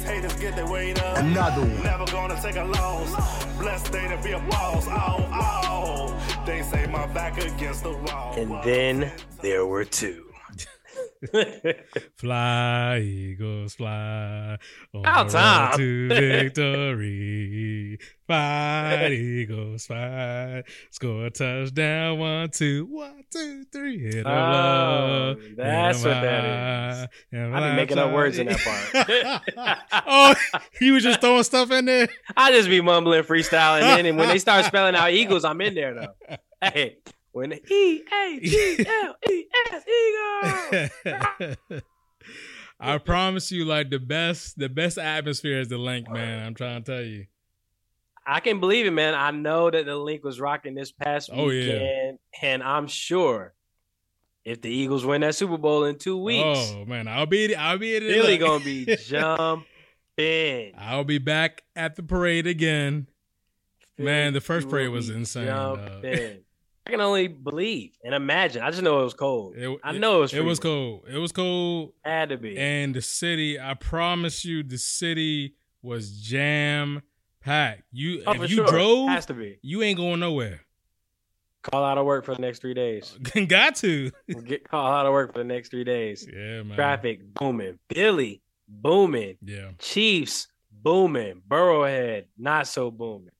These haters get their weight up. Another one. Never gonna take a loss. Blessed day to be a boss. Oh, oh. They say my back against the wall. And then there were two. Fly, Eagles, fly. Road time. To victory. Fight, Eagles, fight. Score a touchdown. One, two, one, two, three. Hit Oh, low. that's what that high, and I be making up words in that part. oh, he was just throwing stuff in there. I just be mumbling, freestyling, and then and when they start spelling out Eagles, I'm in there though. Hey, when E A G L E S Eagles. I promise you, like the best, the best atmosphere is the Linc, man. I'm trying to tell you. I can believe it, man. I know that the Linc was rocking this past Oh, yeah. weekend, and I'm sure if the Eagles win that Super Bowl in two weeks, Oh man, I'll be, I'll be at it. Philly gonna be jumping. I'll be back at the parade again. Man, the first parade was insane, jumping. I can only believe and imagine. I just know it was cold. It, I know it was. It was cold. It was cold, Had to be. and the city. I promise you, the city was jam packed. You, oh, if you sure. drove, has to be. you ain't going nowhere. Call out of work for the next three days. Got to. Get call out of work for the next three days. Yeah, man. Traffic booming. Billy booming. Yeah. Chiefs booming. Burrowhead not so booming.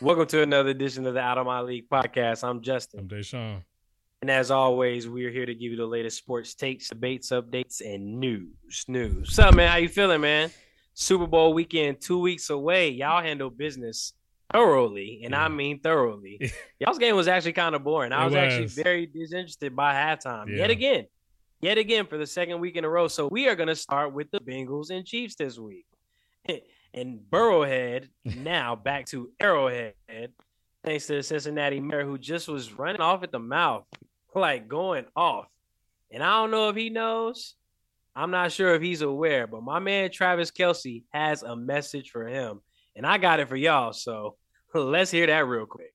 Welcome to another edition of the Out of My League podcast. I'm Justin. I'm Deshaun. And as always, we are here to give you the latest sports takes, debates, updates, and news. News. What's up, man? How you feeling, man? Super Bowl weekend, two weeks away. Y'all handle business thoroughly, and I mean thoroughly. Y'all's game was actually kind of boring. I It was, actually very disinterested by halftime. Yeah. Yet again, yet again for the second week in a row. So we are going to start with the Bengals and Chiefs this week. And Burrowhead now back to Arrowhead, thanks to the Cincinnati mayor who just was running off at the mouth, like going off. And I don't know if he knows. I'm not sure if he's aware, but my man Travis Kelce has a message for him. And I got it for y'all. So let's hear that real quick.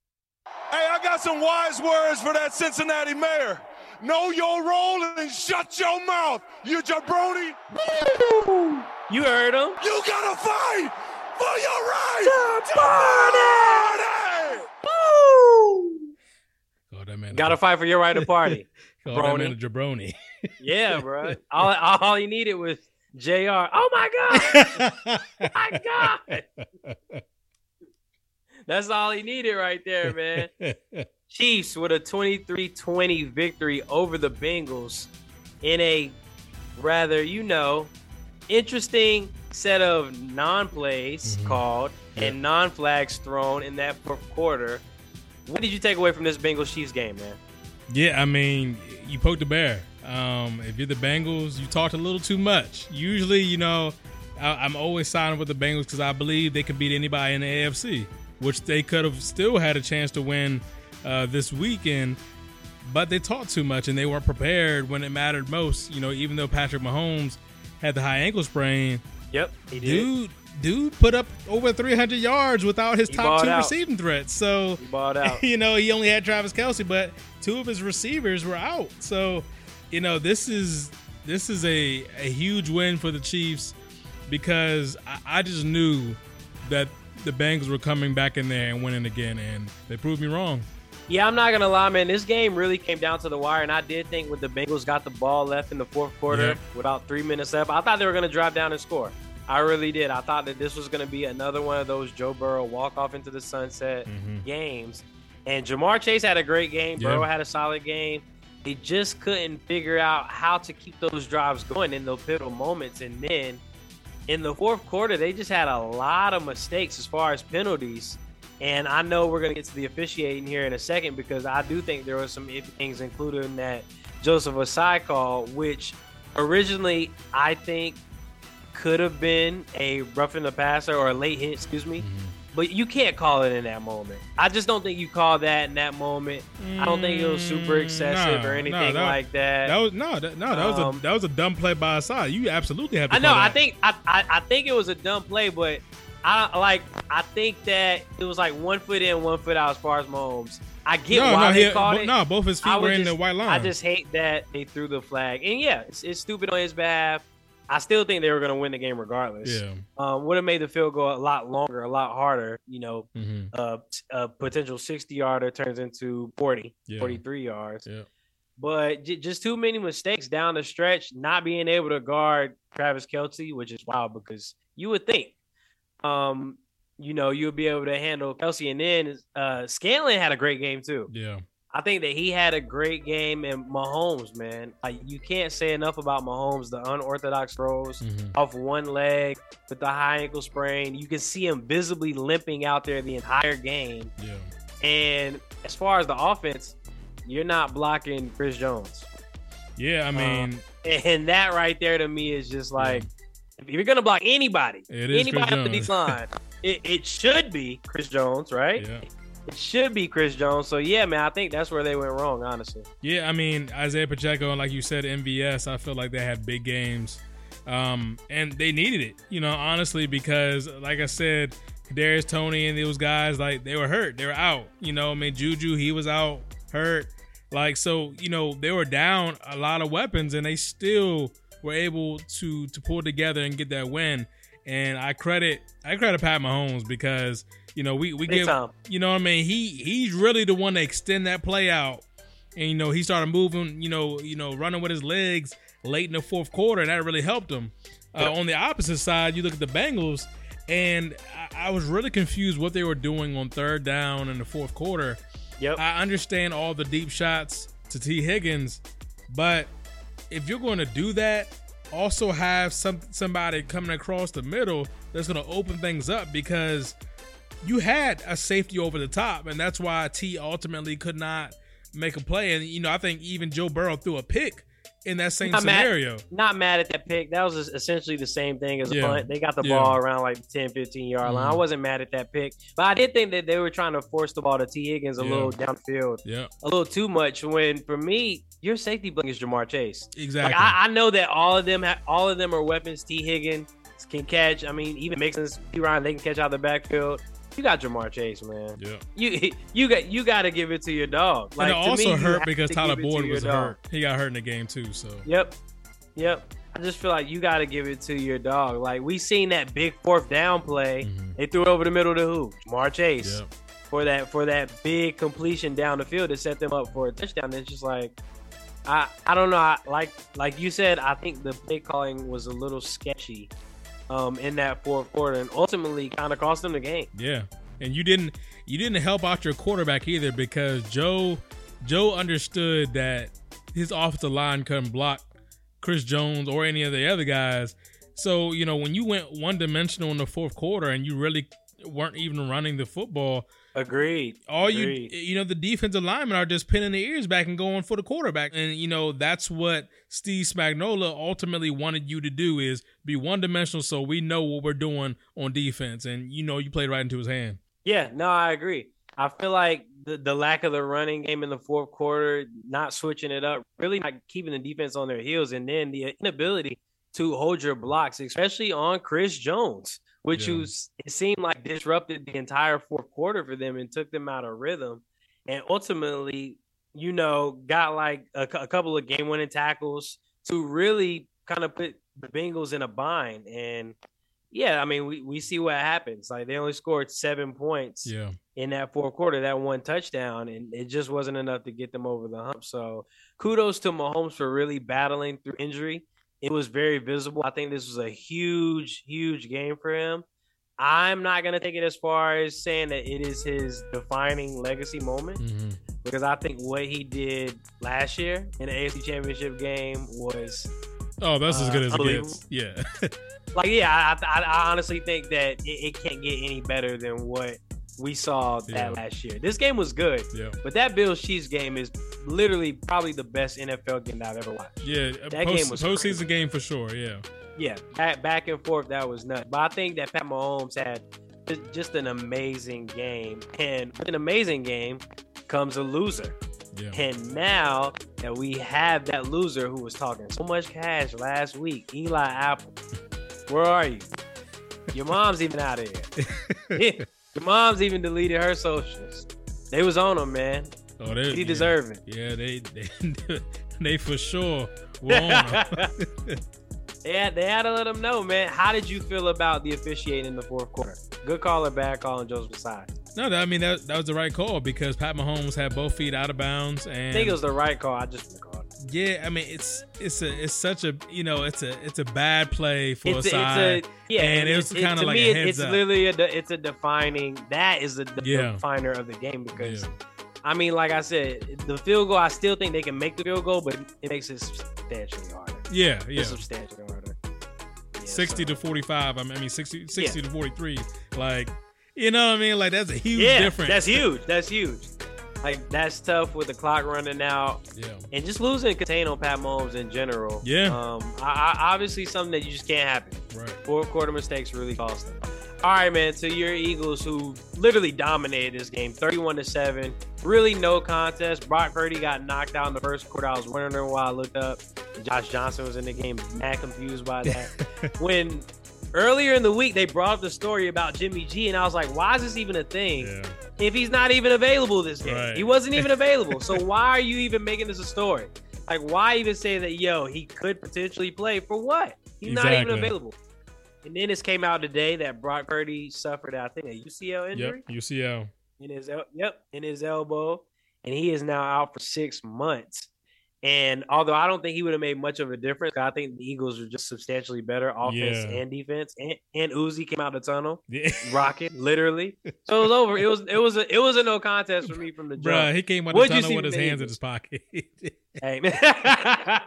Hey, I got some wise words for that Cincinnati mayor. Know your role and shut your mouth, you jabroni. You heard him. You gotta fight for your right to party. Call that man. Got to fight for your right to party. Call that man a jabroni. yeah, bro. All, all he needed was JR. Oh my God. my God. That's all he needed right there, man. Chiefs with a 23-20 victory over the Bengals in a rather, you know, interesting set of non-plays Mhm. called Yeah. and non-flags thrown in that fourth quarter. What did you take away from this Bengals Chiefs game, man? Yeah, I mean, you poked the bear. Um, if you're the Bengals, you talked a little too much. Usually, you know, I, I'm always siding with the Bengals because I believe they could beat anybody in the AFC, which they could have still had a chance to win uh, this weekend. But they talked too much and they weren't prepared when it mattered most. You know, even though Patrick Mahomes had the high ankle sprain, Yep, he did. dude, dude put up over 300 yards without his He top two out. receiving threats. So He balled out. you know, he only had Travis Kelce, but two of his receivers were out. So, you know, this is this is a, a huge win for the Chiefs because I, I just knew that the Bengals were coming back in there and winning again, and they proved me wrong. Yeah, I'm not gonna lie, man. This game really came down to the wire, and I did think when the Bengals got the ball left in the fourth quarter without three minutes left, I thought they were gonna drive down and score. I really did. I thought that this was gonna be another one of those Joe Burrow walk off into the sunset Mhm. games. And Ja'Marr Chase had a great game. Yeah. Burrow had a solid game. They just couldn't figure out how to keep those drives going in those pivotal moments. And then in the fourth quarter, they just had a lot of mistakes as far as penalties. And I know we're going to get to the officiating here in a second because I do think there were some things included in that Joseph Ossai call, which originally I think could have been a roughing the passer or a late hit, excuse me. but you can't call it in that moment. I just don't think you call that in that moment. I don't think it was super Mm, excessive nah, or anything that- like that. That was no, that, no, that was Um, a that was a dumb play by Ossai. You absolutely have to. I know. call I think I, I I think it was a dumb play, but I like I think that it was like one foot in, one foot out as far as Mahomes. I get no, why no, they he, called bo- it. no, both his feet were in just- the white line. I just hate that they threw the flag, and yeah, it's, it's stupid on his behalf. I still think they were going to win the game regardless. yeah. Um, would have made the field goal a lot longer, a lot harder. You know, hmm uh, a potential 60 yarder turns into 40, Yeah. 43 yards. Yeah. But j- just too many mistakes down the stretch, not being able to guard Travis Kelce, which is wild because you would think, um, you know, you'll be able to handle Kelce. And then uh, Scantling had a great game too. Yeah. I think that he had a great game. And Mahomes, man, like you can't say enough about Mahomes, the unorthodox throws hmm off one leg with the high ankle sprain. You can see him visibly limping out there the entire game. Yeah. And as far as the offense, you're not blocking Chris Jones. Yeah. I mean, And that right there to me is just like, if you're going to block anybody, anybody up the Jones. line, it, it should be Chris Jones, right? yeah. It should be Chris Jones. So, yeah, man, I think that's where they went wrong, honestly. Yeah, I mean Isaiah Pacheco and like you said, MVS. I feel like they had big games, um, and they needed it. You know, honestly, because like I said, Darius Toney and those guys like they were hurt, they were out. You know, I mean Juju he was out hurt. Like so, you know, they were down a lot of weapons, and they still were able to to pull together and get that win. And I credit I credit Pat Mahomes because you know we we Big give time. you know what I mean he he's really the one to extend that play out and you know he started moving, you know, you know, running with his legs late in the fourth quarter, and that really helped him. Uh, on the opposite side, you look at the Bengals, and I, I was really confused what they were doing on third down in the fourth quarter. Yep. I understand all the deep shots to T Higgins, but if you're going to do that, also have some somebody coming across the middle that's going to open things up because you had a safety over the top, and that's why T ultimately could not make a play. And you know, I think even Joe Burrow threw a pick in that same Not mad- scenario. Not mad at that pick. That was essentially the same thing as a punt. They got the Yeah. ball around like 10, 15 yard line. I Mhm. wasn't mad at that pick. But I did think that they were trying to force the ball to T. Higgins a Yeah. little downfield, Yeah, a little too much. When for me, your safety blanket is Ja'Marr Chase. exactly. Like I, I know that all of them, ha- all of them are weapons. T. Higgins can catch. I mean, even Mixon's, Perine, they can catch out the backfield. You got Ja'Marr Chase, man. yeah. You you got you got to give it to your dog. Like and it also me, hurt because Tyler give it to Boyd was hurt. He got hurt in the game too. So Yep. Yep. I just feel like you got to give it to your dog. Like we seen that big fourth down play. Mhm. They threw it over the middle to who? Ja'Marr Chase Yep. for that for that big completion down the field to set them up for a touchdown. It's just like I I don't know. I, like like you said, I think the play calling was a little sketchy um, in that fourth quarter, and ultimately kind of cost them the game. Yeah, and you didn't you didn't help out your quarterback either because Joe Joe understood that his offensive line couldn't block Chris Jones or any of the other guys. So you know when you went one dimensional in the fourth quarter and you really weren't even running the football, Agreed. all Agreed. you you know the defensive linemen are just pinning their ears back and going for the quarterback and you know that's what steve spagnuolo ultimately wanted you to do is be one dimensional so we know what we're doing on defense and you know you played right into his hand Yeah, no, I agree. I feel like the, the lack of the running game in the fourth quarter, not switching it up, really not keeping the defense on their heels, and then the inability to hold your blocks, especially on Chris Jones, which Yeah. was it seemed like disrupted the entire fourth quarter for them and took them out of rhythm, and ultimately, you know, got like a, a couple of game winning tackles to really kind of put the Bengals in a bind and. Yeah, I mean, we, we see what happens. Like they only scored seven points yeah in that fourth quarter, that one touchdown, and it just wasn't enough to get them over the hump. So kudos to Mahomes for really battling through injury. It was very visible. I think this was a huge, huge game for him. I'm not gonna take it as far as saying that it is his defining legacy moment hmm because I think what he did last year in the AFC Championship game was oh that's as Uh, good as it gets yeah like, yeah, I, I, I honestly think that it, it can't get any better than what we saw that Yeah. last year. This game was good. yeah But that Bills Chiefs game is literally probably the best NFL game that I've ever watched. yeah That post, game was postseason crazy. game for sure yeah Yeah, back, back and forth, that was nuts. But I think that Pat Mahomes had just an amazing game. And with an amazing game comes a loser. Yeah. And now that we have that loser who was talking so much cash last week, Eli Apple, where are you? Your mom's even out of here. Your mom's even deleted her socials. They was on him, man. Oh, they, He yeah. deserving. Yeah, they they, they for sure were on him. They had, they had to let him know, man. How did you feel about the officiating in the fourth quarter? Good call or bad call on Joseph side? no, that, I mean that that was the right call because Pat Mahomes had both feet out of bounds, and I think it was the right call. I just. Yeah, I mean it's it's a it's such a you know it's a it's a bad play for It's a a, side. it's a yeah, and it it's- was kinda to like me, a heads it's up. literally a de- it's a defining. That is the, the Yeah. definer of the game because Yeah. I mean, like I said, the field goal. I still think they can make the field goal, but it makes it substantially harder. yeah, yeah. It's substantially harder. Yeah, 60 so- to 45. I mean, I mean 60, 60 to 43. Like, you know what I mean? Like, that's a huge difference. that's huge. That's huge. Like that's tough with the clock running out Yeah. and just losing contain on Pat Mahomes in general. Yeah. Um, I, I, obviously something that you just can't happen. Right. Fourth quarter mistakes really cost them. All right, man. To your Eagles, who literally dominated this game, thirty-one to seven. Really no contest. Brock Purdy got knocked out in the first quarter. I was wondering why I looked up. Josh Johnson was in the game. Mad confused by that. when earlier in the week they brought up the story about Jimmy G, and I was like, why is this even a thing? Yeah. If he's not even available this game. Right. He wasn't even available. so why are you even making this a story? Like, why even say that, yo, he could potentially play for what? He's not even available. And then this came out today that Brock Purdy suffered, I think, a UCL injury Yep. UCL. in his el- yep in his elbow, and he is now out for six months. And although I don't think he would have made much of a difference, I think the Eagles are just substantially better offense Yeah. and defense. And, and Uzi came out of the tunnel Yeah. rocket, literally. So it was over. It was it was a it was a no contest for me from the jump. Bruh, he came out What'd the tunnel with his hands in his pocket. Hey, man.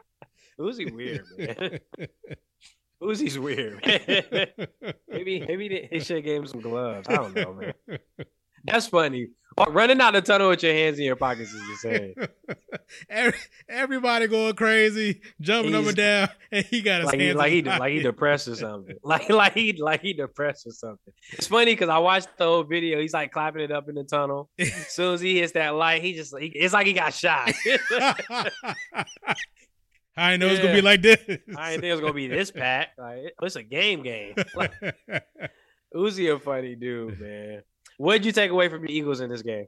Uzi weird, man. Uzi's weird, man. maybe maybe they, they should have gave him some gloves. I don't know, man. That's funny. Running out the tunnel with your hands in your pockets is insane. Every, everybody going crazy, jumping up and down, and he got his Like he, hands like he like he depressed or something. Like like he like he depressed or something. It's funny because I watched the whole video. He's like clapping it up in the tunnel. As soon as he hits that light, he just he, it's like he got shot. I didn't know it was gonna be like this. I didn't think it was gonna be this pack. Like it's a game game. Like, Uzi a funny dude, man. What did you take away from the Eagles in this game?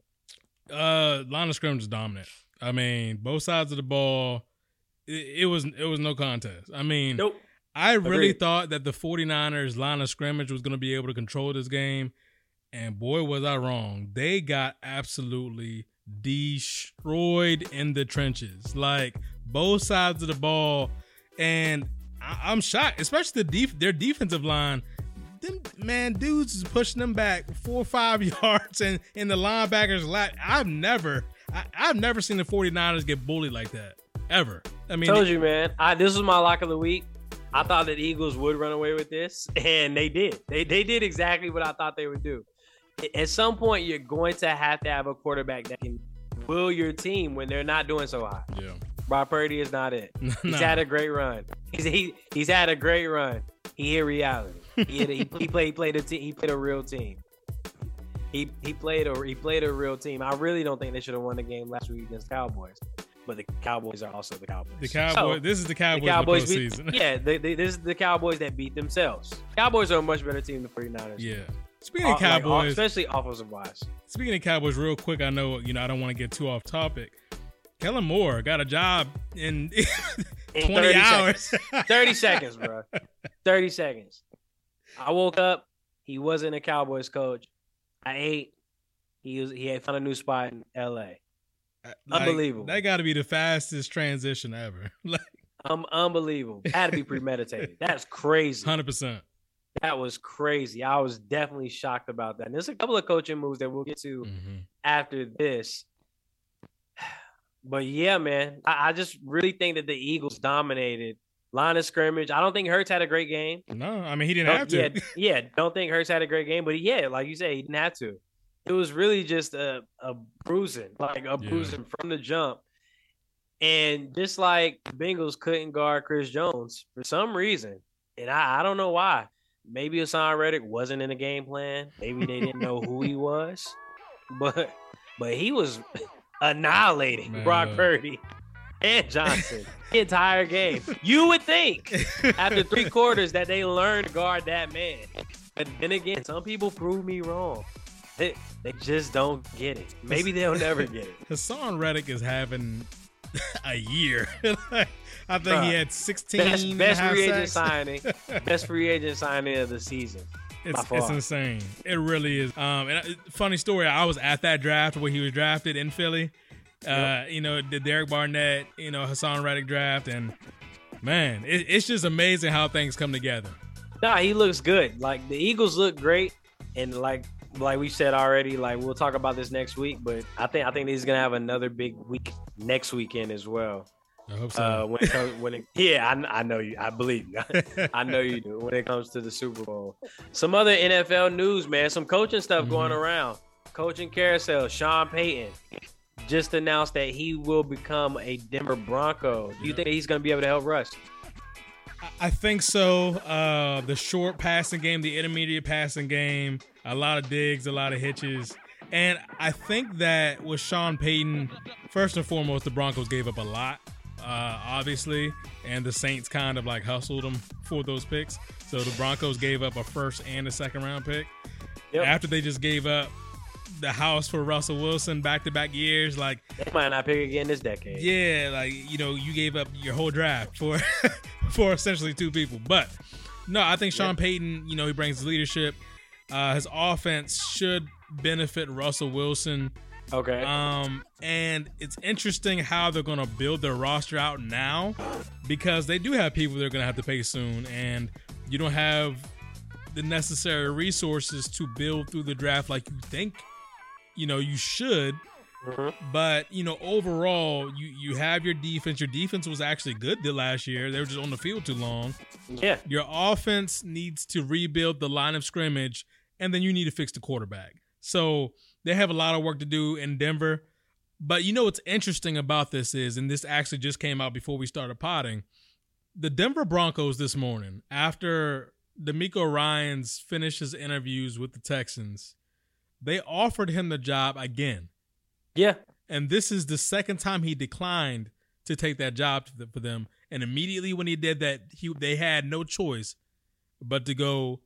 uh, line of scrimmage is dominant. I mean, both sides of the ball, it, it was it was no contest. I mean, Nope. I really Agreed. thought that the 49ers line of scrimmage was going to be able to control this game. And boy, was I wrong. They got absolutely destroyed in the trenches. Like both sides of the ball. And I- I'm shocked, especially the def- their defensive line. Them man dudes is pushing them back four or five yards and in the linebackers lap. I've never I, I've never seen the 49ers get bullied like that. Ever. I mean Told you, man. I this was my lock of the week. I thought that Eagles would run away with this, and they did. They they did exactly what I thought they would do. At some point, you're going to have to have a quarterback that can will your team when they're not doing so hot. Yeah. Brock Purdy is not it. He's had a great run. He's he, he's had a great run. He hit reality. He, hit, he, he played he played a team. He played a real team. He he played a he played a real team. I really don't think they should have won the game last week against Cowboys. But the Cowboys are also the Cowboys. The Cowboys. So, this is the the Cowboys, Cowboys in the beat, yeah, they, they, this is the Cowboys that beat themselves. Cowboys are a much better team than 49ers. yeah. Speaking Uh, of like, Cowboys, especially offensive wise. speaking of Cowboys, real quick, I know you know I don't want to get too off topic. Kellen Moore got a job in In 20 30 hours. seconds. 30 seconds, bro. 30 seconds. I woke up. He wasn't a Cowboys coach. I ate. He was. He had found a new spot in L.A. Like, Unbelievable. That got to be the fastest transition ever. like Um, unbelievable. Had to be premeditated. That's crazy. 100%. That was crazy. I was definitely shocked about that. And there's a couple of coaching moves that we'll get to Mhm. after this. But yeah, man, I, I just really think that the Eagles dominated line of scrimmage. I don't think Hurts had a great game. No, I mean he didn't Don't- have to. Yeah, yeah, don't think Hurts had a great game, but yeah, like you say, he didn't have to. It was really just a, a bruising, like a Yeah. bruising from the jump. And just like the Bengals couldn't guard Chris Jones for some reason, and I, I don't know why. maybe Haason Reddick wasn't in the game plan. Maybe they didn't know who he was, but but he was annihilating Man, Brock. Purdy and Johnson the entire game. You would think after three quarters that they learned to guard that man, but then again, some people prove me wrong. They, they just don't get it. Maybe they'll never get it. Haason Reddick is having a year. I think he had 16 Best, best half free agent signing. Best free agent signing of the season. It's, it's insane. It really is. Um, and uh, funny story. I was at that draft where he was drafted in Philly. Uh, you know, the Derek Barnett, you know, Haason Reddick draft, and man, it, it's just amazing how things come together. Nah, he looks good. Like the Eagles look great, and like like we said already, like we'll talk about this next week. But I think I think he's gonna have another big week next weekend as well. I hope so. Uh, when it comes, when it, yeah, I, I know you. I believe you. I know you do. When it comes to the Super Bowl, some other NFL news, man. Some coaching stuff going around. Coaching carousel. Sean Payton just announced that he will become a Denver Bronco. Do you think he's gonna be able to help Russ? I think so. Uh, the short passing game, the intermediate passing game, a lot of digs, a lot of hitches. And I think that with Sean Payton, first and foremost, the Broncos gave up a lot, uh, obviously, and the Saints kind of like hustled them for those picks. So the Broncos gave up a first and a second round pick. Yep. After they just gave up the house for Russell Wilson back to back years, like They might not pick again this decade. yeah, like you know, you gave up your whole draft for for essentially two people. But no, I think Sean Payton, you know, he brings leadership. Uh, his offense should benefit Russell Wilson. Okay. Um, and it's interesting how they're going to build their roster out now because they do have people they're going to have to pay soon, and you don't have the necessary resources to build through the draft like you think you know you should. Mhm. But you know, overall, you you have your defense. Your defense was actually good the last year. They were just on the field too long. Yeah. Your offense needs to rebuild the line of scrimmage, and then you need to fix the quarterback. So they have a lot of work to do in Denver. But you know what's interesting about this is, and this actually just came out before we started potting. The Denver Broncos this morning, after DeMeco Ryans finishes interviews with the Texans, they offered him the job again. Yeah. And this is the second time he declined to take that job for them. And immediately when he did that, he they had no choice but to go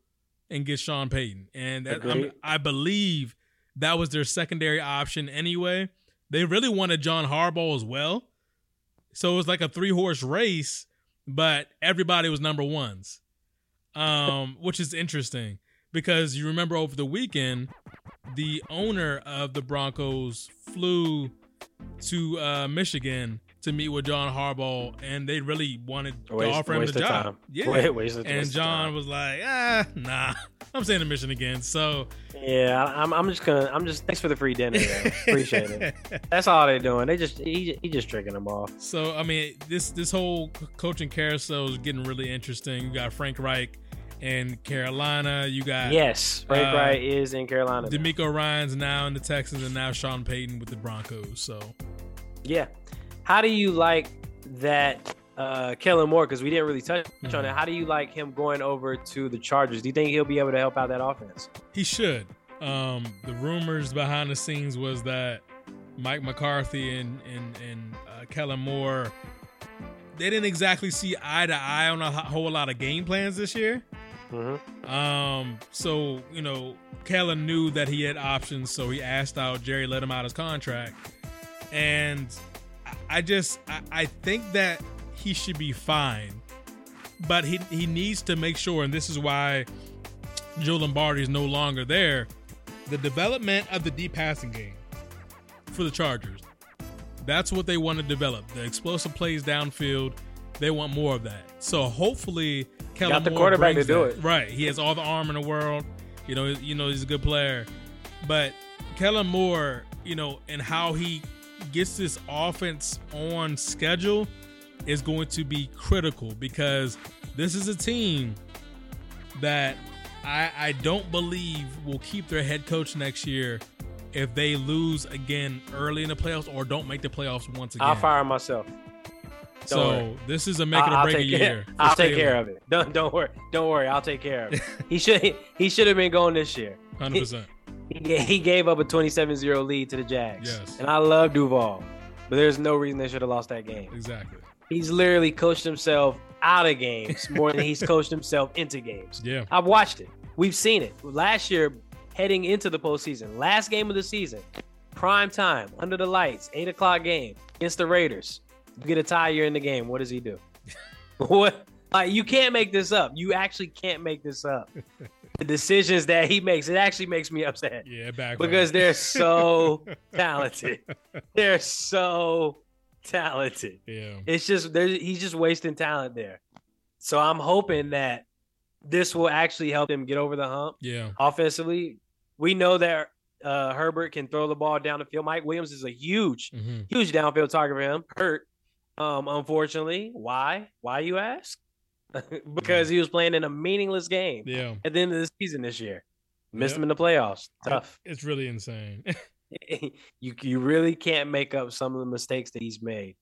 and get Sean Payton. And that, I'm, I believe that was their secondary option anyway. They really wanted John Harbaugh as well. So it was like a three horse race, but everybody was number ones, um, which is interesting because you remember over the weekend, the owner of the Broncos flew to uh, Michigan to meet with John Harbaugh, and they really wanted to offer him the waste job. time. Yeah, Wa- waste of- and waste John was like, "Ah, nah, I'm staying in Michigan again." So Yeah, I'm, I'm just gonna. I'm just. Thanks for the free dinner. Appreciate it. That's all they're doing. They just he, he just tricking them off. So I mean, this this whole coaching carousel is getting really interesting. You got Frank Reich in Carolina. You got Yes, Frank Uh, Reich is in Carolina. now. DeMeco Ryan's now in the Texans, and now Sean Payton with the Broncos. So Yeah. How do you like that uh Kellen Moore? Because we didn't really touch on Mhm. it. How do you like him going over to the Chargers? Do you think he'll be able to help out that offense? he should. Um, the rumors behind the scenes was that Mike McCarthy and and and uh, Kellen Moore they didn't exactly see eye to eye on a whole lot of game plans this year. Mm-hmm. Um, so you know, Kellen knew that he had options, so he asked out Jerry, let him out his contract, and I- just I, I think that he should be fine, but he he needs to make sure, and this is why Joe Lombardi is no longer there. The development of the deep passing game for the Chargers. That's what they want to develop. The explosive plays downfield. They want more of that. So hopefully, Kellen Got the Moore quarterback to do that. it. Right. He has all the arm in the world. You know. You know he's a good player. But Kellen Moore, you know, and how he gets this offense on schedule is going to be critical because this is a team that I, I don't believe will keep their head coach next year if they lose again early in the playoffs or don't make the playoffs once again. I'll fire myself. So worry. this is a make it or break year. I'll take care of it. Don't don't worry. Don't worry. I'll take care of it. he should he should have been going this year. Hundred percent. He, he gave up a 27-0 lead to the Jags. Yes. And I love Duval, but there's no reason they should have lost that game. Exactly. He's literally coached himself out of games more than he's coached himself into games. Yeah. I've watched it. We've seen it. Last year, heading into the postseason, last game of the season, prime time, under the lights, eight o'clock game against the Raiders. Get a tie, you're in the game. What does he do? what? Like you can't make this up. You actually can't make this up. the decisions that he makes, it actually makes me upset Yeah. Back because they're so talented. They're so talented. yeah. It's just. He's just wasting talent there. So I'm hoping that this will actually help him get over the hump Yeah. offensively. We know that uh, Herbert can throw the ball down the field. Mike Williams is a huge, hmm huge downfield target for him. Hurt, um, unfortunately. Why? Why you ask? because he was playing in a meaningless game Yeah. at the end of the season this year. Missed Yep. him in the playoffs. Tough. It's really insane. you you really can't make up some of the mistakes that he's made.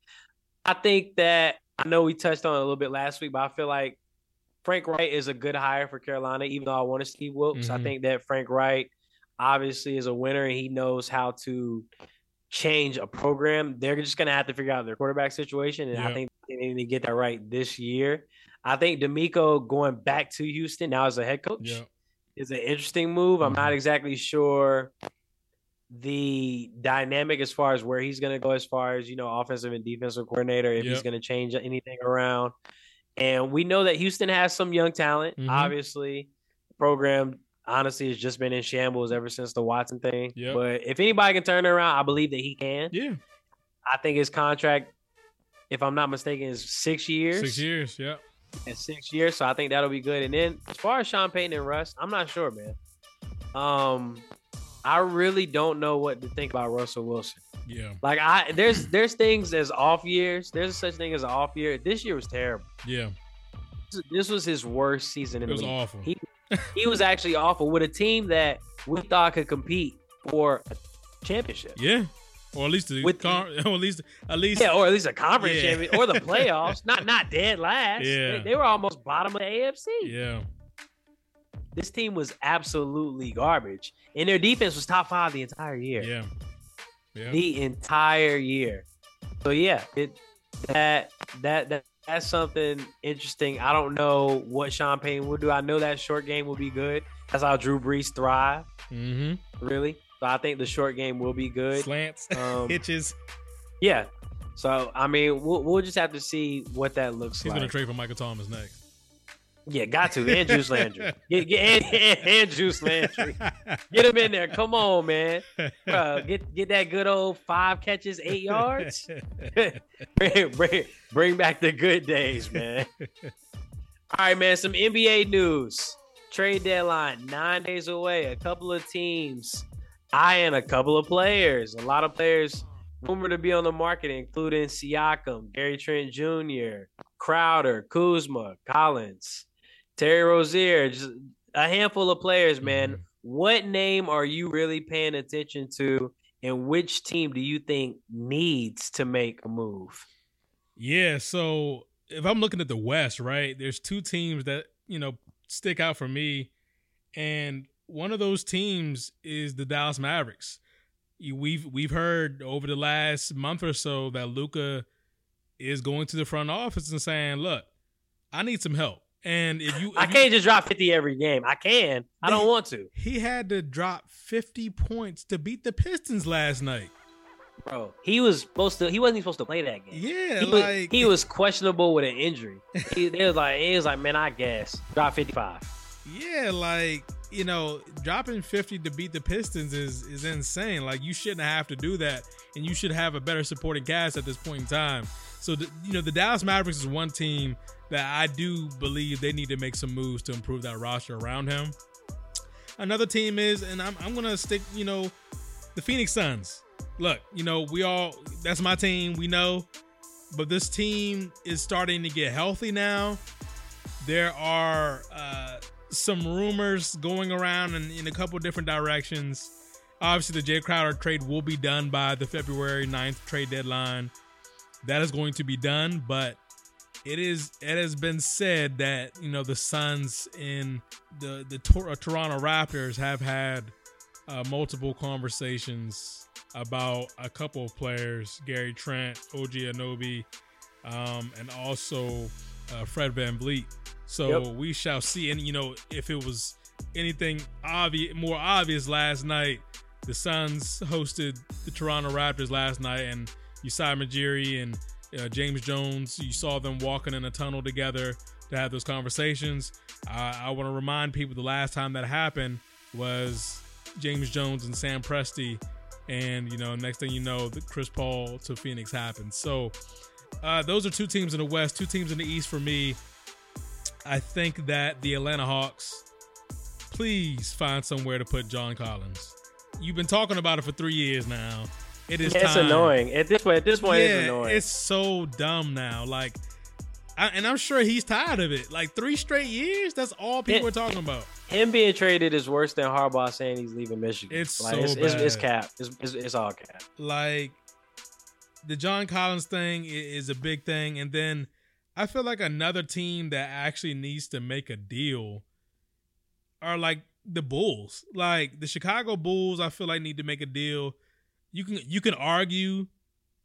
I think that I know we touched on it a little bit last week, but I feel like Frank Reich is a good hire for Carolina, even though I want to Steve Wilks. I Mhm. think that Frank Reich obviously is a winner and he knows how to change a program. They're just gonna have to figure out their quarterback situation, and I think they need to get that right this year. I think DeMeco going back to Houston now as a head coach yeah. is an interesting move. I'm not Mhm. exactly sure the dynamic as far as where he's going to go as far as you know offensive and defensive coordinator if he's going to change anything around and we know that houston has some young talent Mhm. obviously program honestly has just been in shambles ever since the watson thing Yep. but if anybody can turn it around i believe that he can Yeah. i think his contract if i'm not mistaken is six years Six years. Yeah. in six years. So I think that'll be good. And then as far as Sean Payton and Russ, I'm not sure, man. Um, I really don't know what to think about Russell Wilson. Yeah. Like I there's there's things as off years. There's such thing as an off year. This year was terrible. Yeah. This, this was his worst season in It was the league. awful. He he was actually awful with a team that we thought could compete for a championship. Yeah. Or at least the With- con- or at least at least Yeah, or at least a conference Yeah. champion or the playoffs. not not dead last. Yeah. They, they were almost bottom of the AFC. yeah. this team was absolutely garbage, and their defense was top five the entire year. Yeah. Yeah. The entire year. So yeah, it that that that that's something interesting. I don't know what Sean Payton will do. I know that short game will be good. That's how Drew Brees thrive, Mm-hmm. really. So I think the short game will be good. Slants, Um, hitches. yeah. So I mean, we'll, we'll just have to see what that looks He's like. He's gonna trade for Michael Thomas next. Yeah, got to and Juice Landry. Get, get and, and, and Juice Landry. Get him in there. Come on, man. Bruh, get get that good old five catches, eight yards. bring, bring, bring back the good days, man. All right, man. Some NBA news. Trade deadline nine days away. A couple of teams eyeing a couple of players. A lot of players rumored to be on the market, including Siakam, Gary Trent Jr., Crowder, Kuzma, Collins, Terry Rozier. Just a handful of players, man. Mhm. What name are you really paying attention to, and which team do you think needs to make a move? Yeah, so if I'm looking at the West, right, there's two teams that, you know, stick out for me. And one of those teams is the Dallas Mavericks. We've we've heard over the last month or so that Luka is going to the front office and saying, "Look, I need some help." And if you, I if you- can't just drop 50 every game. I can. I don't want to. he had to drop 50 points to beat the Pistons last night. Bro, he was supposed to he wasn't even supposed to play that game. Yeah, He was, like he was questionable with an injury. He, they was like, he was like, man, I guess drop 55. Yeah, like you know, dropping fifty to beat the Pistons is is insane. Like you shouldn't have to do that, and you should have a better supporting cast at this point in time. So the, you know, the Dallas Mavericks is one team that I do believe they need to make some moves to improve that roster around him. Another team is, and I'm I'm gonna stick, you know, the Phoenix Suns. Look, you know, we all that's my team. We know, but this team is starting to get healthy now. There are uh, some rumors going around in, in a couple different directions. Obviously, the Jae Crowder trade will be done by the February 9th trade deadline. that is going to be done. But it is it has been said that you know the Suns in the the Tor- uh, Toronto Raptors have had uh, multiple conversations about a couple of players, Gary Trent, OG Anunoby, um, and also uh, Fred VanVleet. So Yep. we shall see. And you know, if it was anything obvious, more obvious last night, the Suns hosted the Toronto Raptors last night, and Masai Ujiri and uh, James Jones, you saw them walking in a tunnel together to have those conversations. Uh, I want to remind people the last time that happened was James Jones and Sam Presti, and you know, next thing you know, the Chris Paul to Phoenix happened. So uh, those are two teams in the West, two teams in the East for me. I think that the Atlanta Hawks, please find somewhere to put John Collins. You've been talking about it for three years now. It is it's time. annoying. At this point, at this point, it's annoying. It's so dumb now. Like, I, and I'm sure he's tired of it. Like three straight years. That's all people Yeah. are talking about. Him being traded is worse than Harbaugh saying he's leaving Michigan. It's like, so it's, it's, it's cap. It's, it's, it's all cap. Like, the John Collins thing is a big thing, and then I feel like another team that actually needs to make a deal are like the Bulls. Like the Chicago Bulls, I feel like need to make a deal. You can you can argue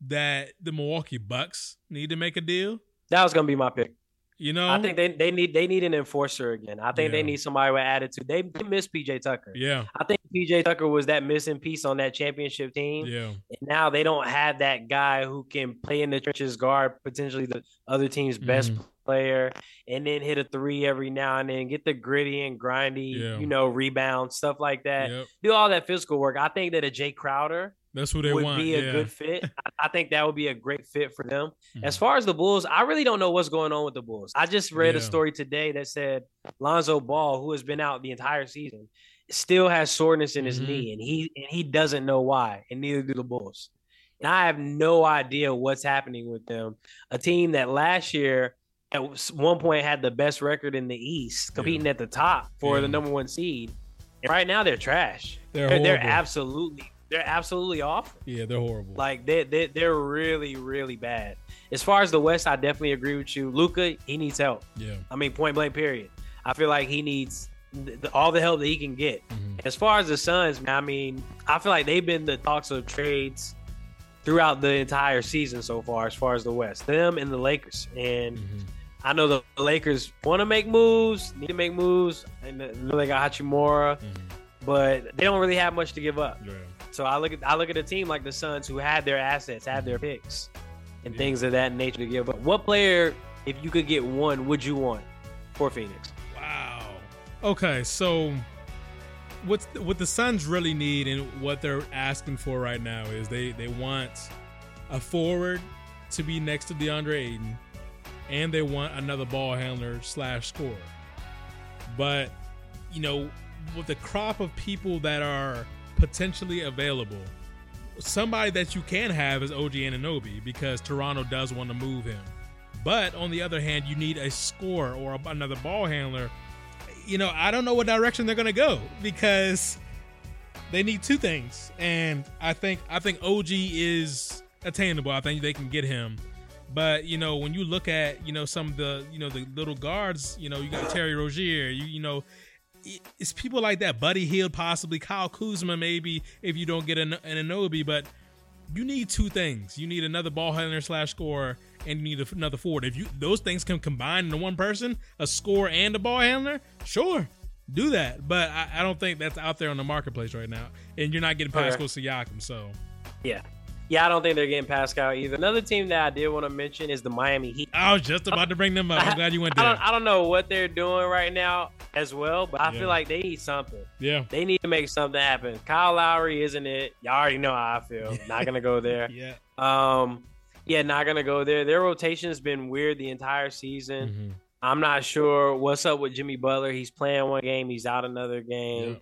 that the Milwaukee Bucks need to make a deal. That was gonna be my pick. You know, I think they, they need they need an enforcer again. I think Yeah. they need somebody with attitude. They, they miss PJ Tucker. yeah, I think PJ Tucker was that missing piece on that championship team. yeah. And now they don't have that guy who can play in the trenches, guard potentially the other team's best Mhm. player, and then hit a three every now and then, get the gritty and grindy, Yeah. you know, rebound, stuff like that. Yep. Do all that physical work. I think that a Jae Crowder That's who they would want. be a yeah. good fit. I, think that would be a great fit for them. Mhm. As far as the Bulls, I really don't know what's going on with the Bulls. I just read a story today that said Lonzo Ball, who has been out the entire season, still has soreness in his Mhm. knee, and he and he doesn't know why, and neither do the Bulls. And I have no idea what's happening with them. A team that last year at one point had the best record in the East, competing at the top for Yeah. the number one seed. And right now they're trash. They're They're, they're absolutely they're absolutely awful. Yeah, they're horrible. Like they they they're really really bad. As far as the West, I definitely agree with you. Luka, he needs help. yeah. I mean, point blank. Period. I feel like he needs the, all the help that he can get. Mhm. As far as the Suns, man, I mean, I feel like they've been the talks of trades throughout the entire season so far. As far as the West, them and the Lakers, and Mhm. I know the Lakers want to make moves, need to make moves, and I know they got Hachimura, Mhm. but they don't really have much to give up. Yeah. So I look at I look at a team like the Suns who had their assets, had their picks, and Yeah. things of that nature to give up. What player, if you could get one, would you want for Phoenix? Wow. Okay, so what's what the Suns really need and what they're asking for right now is they they want a forward to be next to DeAndre Ayton, and they want another ball handler slash scorer. But you know, with the crop of people that are potentially available, somebody that you can have is OG Anunoby because Toronto does want to move him. But on the other hand, you need a scorer or another ball handler. You know, I don't know what direction they're going to go because they need two things, and I think I think OG is attainable. I think they can get him. But you know, when you look at you know some of the you know the little guards, you know you got Terry Rozier, you you know it's people like that. Buddy Hield, possibly Kyle Kuzma, maybe if you don't get an, an Anunoby. But you need two things. You need another ball handler slash scorer, and you need another forward. If you those things can combine into one person, a scorer and a ball handler, sure, do that. But I, I don't think that's out there on the marketplace right now. And you're not getting Okay. Pascal Siakam, so Yeah, yeah, I don't think they're getting Pascal either. Another team that I did want to mention is the Miami Heat. I was just about to bring them up. I'm glad you went I there. don't, I don't know what they're doing right now as well, but I Yeah. feel like they need something. Yeah, They need to make something happen. Kyle Lowry isn't it? Y'all already know how I feel. Not gonna go there. yeah. Um, yeah, not gonna go there. Their rotation has been weird the entire season. Mhm. I'm not sure what's up with Jimmy Butler. He's playing one game, he's out another game,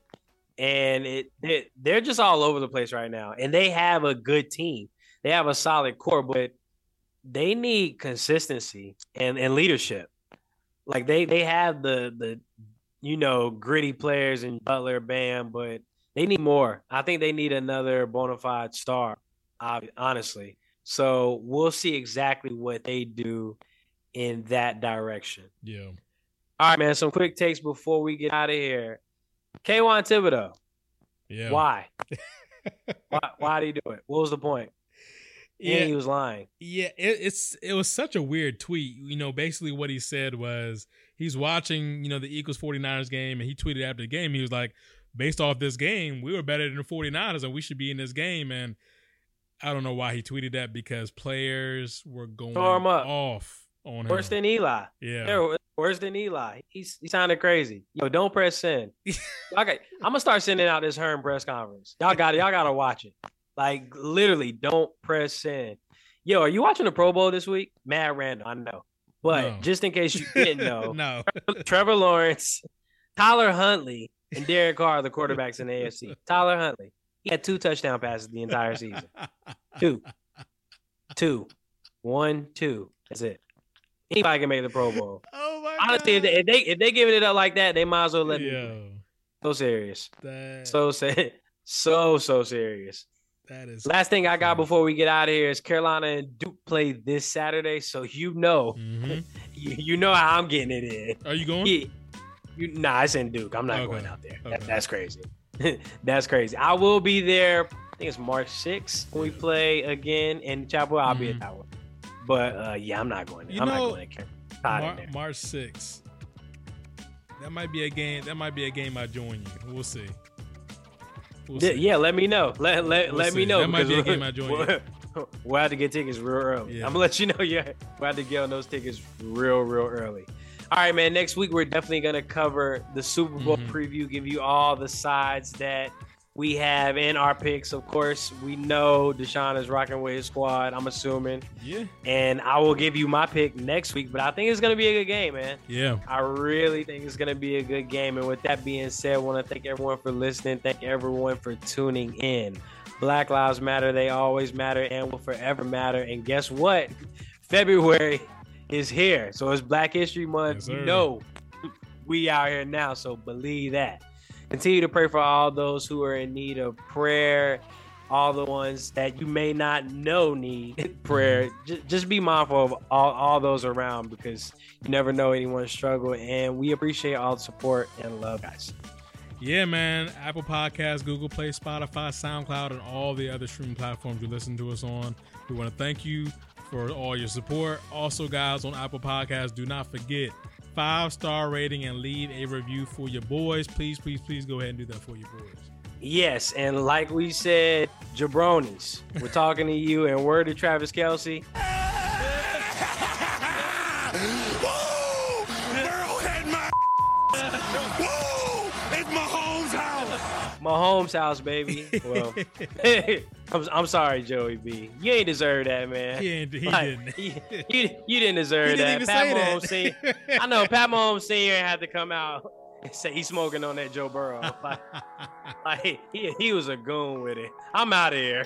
and it, it they're just all over the place right now. And they have a good team. They have a solid core, but they need consistency and, and leadership. Like they they have the the you know gritty players and Butler, Bam, but they need more. I think they need another bona fide star. Honestly, So we'll see exactly what they do in that direction. Yeah. All right, man. Some quick takes before we get out of here. Kayvon Thibodeaux. Yeah. Why? why? Why did he do it? What was the point? Yeah. And he was lying. Yeah, it, it's it was such a weird tweet. You know, basically what he said was he's watching, you know, the Eagles 49ers game and he tweeted after the game, he was like, based off this game, we were better than the 49ers and we should be in this game. And I don't know why he tweeted that because players were going up. off on Worse him. than Eli. yeah. They're worse than Eli. He's he sounded crazy. Yo, don't press send. Okay, I'm gonna start sending out this Hearn press conference. Y'all got it. Y'all gotta watch it. Like literally, don't press send. Yo, are you watching the Pro Bowl this week? Mad random, I know. But No. just in case you didn't know, no. Trevor Lawrence, Tyler Huntley, and Derek Carr are the quarterbacks in the AFC. Tyler Huntley, he had two touchdown passes the entire season. Two, two, one, two. That's it. Anybody can make the Pro Bowl. Honestly, if they, if they if they giving it up like that, they might as well let me. Yo, So serious, that, so se- so so serious. that is Last thing I got before we get out of here is Carolina and Duke play this Saturday, so you know, Mhm. you, you know how I'm getting it in. Are you going? Yeah, you nah, it's in Duke. I'm not Okay. going out there. That- that's crazy. that's crazy. I will be there. I think it's March 6th when we play again in Chapel. I'll be at Mhm. that one. But uh, yeah, I'm not going. There. You I'm know, not going to Carolina. Tied in Mar- March 6th. That might be a game. That might be a game I join you. We'll see. We'll Yeah, see. yeah, let me know. Let let, We'll let me see. know. That might be a game I join We'll, we'll have to get tickets real early. Yeah. I'm gonna let you know. Yeah, we'll have to get on those tickets real, real early. All right, man. Next week we're definitely gonna cover the Super Bowl Mhm. preview, give you all the sides that we have in our picks. Of course, we know Deshaun is rocking with his squad. I'm assuming, Yeah. and I will give you my pick next week. But I think it's gonna be a good game, man. Yeah. I really think it's going to be a good game. And with that being said, I want to thank everyone for listening. Thank everyone for tuning in. Black Lives Matter. They always matter and will forever matter. And guess what? February is here. So it's Black History Month. Yes, you know, we out here now. So believe that. Continue to pray for all those who are in need of prayer. All the ones that you may not know need prayer. Just, just be mindful of all, all those around because you never know anyone's struggle. And we appreciate all the support and love, guys. Yeah, man. Apple Podcasts, Google Play, Spotify, SoundCloud, and all the other streaming platforms you listen to us on. We want to thank you for all your support. Also, guys, on Apple Podcasts, do not forget five star rating and leave a review for your boys. Please, please, please go ahead and do that for your boys. Yes, and like we said, jabronis, we're talking to you. And word to Travis Kelce, Woo! Burrowhead, my Woo! It's Mahomes' house. Mahomes' house, baby. Well, I'm, I'm sorry, Joey B. You ain't deserve that, man. He, ain't, he Like, didn't. You, you, you didn't deserve He that. didn't even Pat say Mahomes that. Senior, I know Pat Mahomes Senior had to come out and say he's smoking on that Joe Burrow. Like, like he, he was a goon with it. I'm out of here.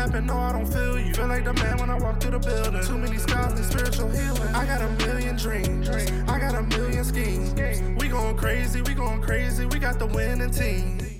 capping, no, I don't feel you. Feel like the man when I walk through the building. Too many scars and spiritual healing. I got a million dreams. I got a million schemes. We going crazy, we going crazy. We got the winning team.